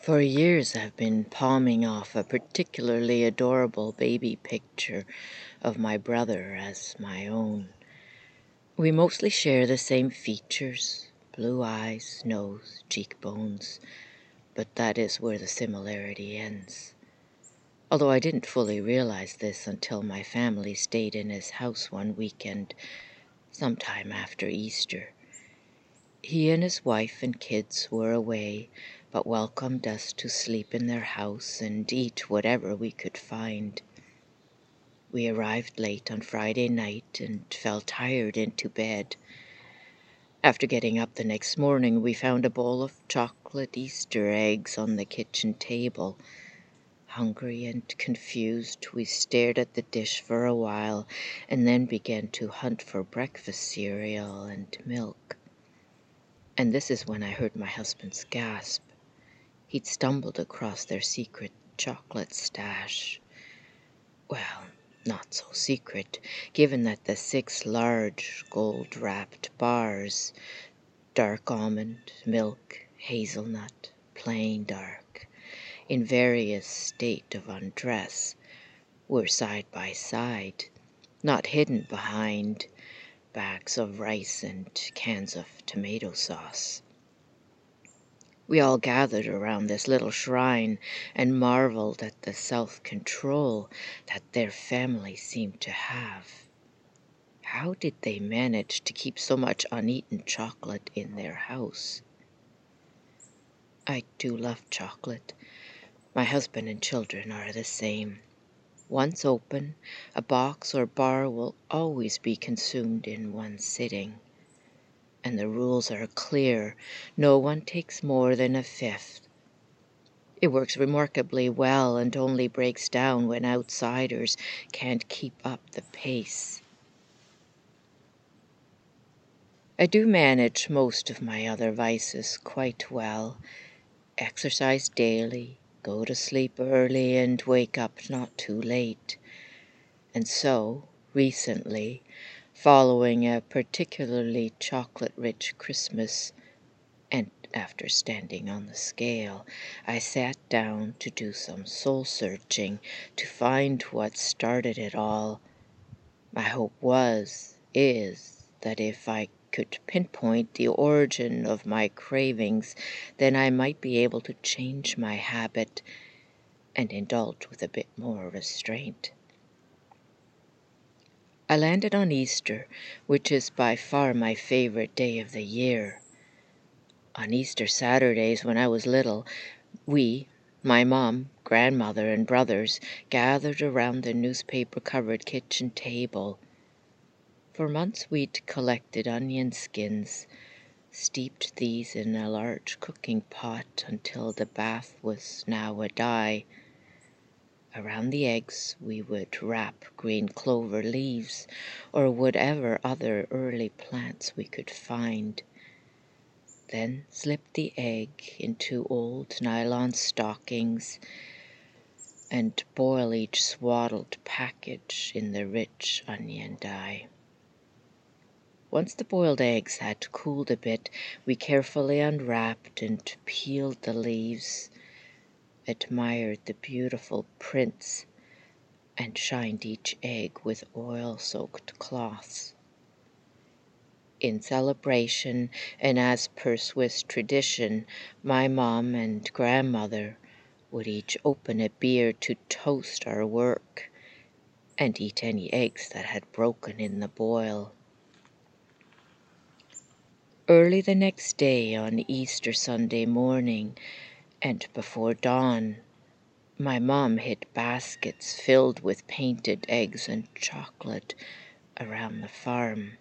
For years I've been palming off a particularly adorable baby picture of my brother as my own. We mostly share the same features blue eyes, nose, cheekbones, but that is where the similarity ends. Although I didn't fully realize this until my family stayed in his house one weekend, sometime after Easter. He and his wife and kids were away, but welcomed us to sleep in their house and eat whatever we could find. We arrived late on Friday night and fell tired into bed. After getting up the next morning, we found a bowl of chocolate Easter eggs on the kitchen table. Hungry and confused, we stared at the dish for a while and then began to hunt for breakfast cereal and milk. And this is when I heard my husband's gasp. He'd stumbled across their secret chocolate stash. Well, not so secret, given that the six large gold wrapped bars dark almond, milk, hazelnut, plain dark, in various state of undress, were side by side, not hidden behind bags of rice and cans of tomato sauce. We all gathered around this little shrine and marveled at the self control that their family seemed to have. How did they manage to keep so much uneaten chocolate in their house? I do love chocolate. My husband and children are the same. Once open, a box or bar will always be consumed in one sitting and the rules are clear. No one takes more than a fifth. It works remarkably well and only breaks down when outsiders can't keep up the pace. I do manage most of my other vices quite well. Exercise daily, go to sleep early, and wake up not too late. And so, recently, following a particularly chocolate rich Christmas, and after standing on the scale, I sat down to do some soul searching to find what started it all. My hope was, is, that if I could pinpoint the origin of my cravings, then I might be able to change my habit and indulge with a bit more restraint. I landed on Easter, which is by far my favorite day of the year. On Easter Saturdays, when I was little, we, my mom, grandmother, and brothers, gathered around the newspaper covered kitchen table. For months we'd collected onion skins, steeped these in a large cooking pot until the bath was now a dye. Around the eggs we would wrap green clover leaves or whatever other early plants we could find. Then slip the egg into old nylon stockings and boil each swaddled package in the rich onion dye. Once the boiled eggs had cooled a bit, we carefully unwrapped and peeled the leaves admired the beautiful prints and shined each egg with oil soaked cloths. In celebration, and as per Swiss tradition, my mom and grandmother would each open a beer to toast our work and eat any eggs that had broken in the boil. Early the next day on Easter Sunday morning, and before dawn, my mom hid baskets filled with painted eggs and chocolate around the farm.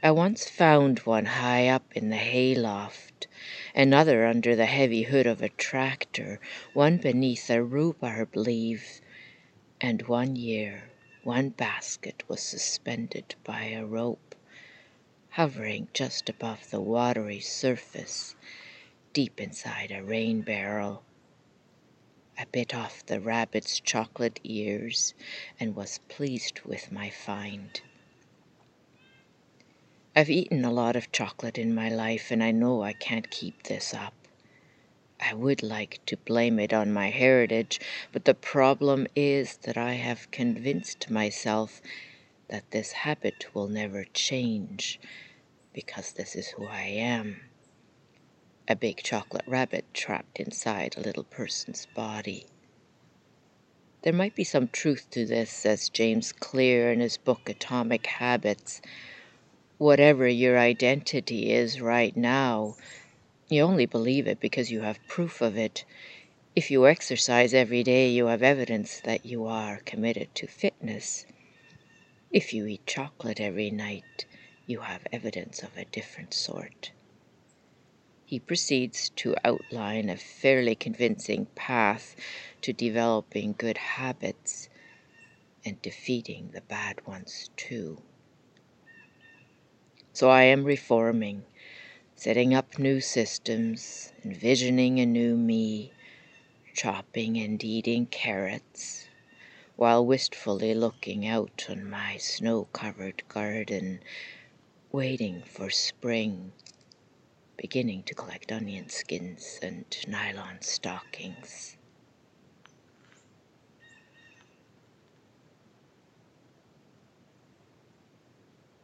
I once found one high up in the hayloft, another under the heavy hood of a tractor, one beneath a rhubarb leaf, and one year one basket was suspended by a rope, hovering just above the watery surface deep inside a rain barrel. I bit off the rabbit's chocolate ears and was pleased with my find. I've eaten a lot of chocolate in my life and I know I can't keep this up. I would like to blame it on my heritage, but the problem is that I have convinced myself that this habit will never change because this is who I am. A big chocolate rabbit trapped inside a little person's body. There might be some truth to this, says James Clear in his book Atomic Habits. Whatever your identity is right now, you only believe it because you have proof of it. If you exercise every day, you have evidence that you are committed to fitness. If you eat chocolate every night, you have evidence of a different sort. He proceeds to outline a fairly convincing path to developing good habits and defeating the bad ones too. So I am reforming setting up new systems, envisioning a new me, chopping and eating carrots, while wistfully looking out on my snow covered garden, waiting for spring, beginning to collect onion skins and nylon stockings.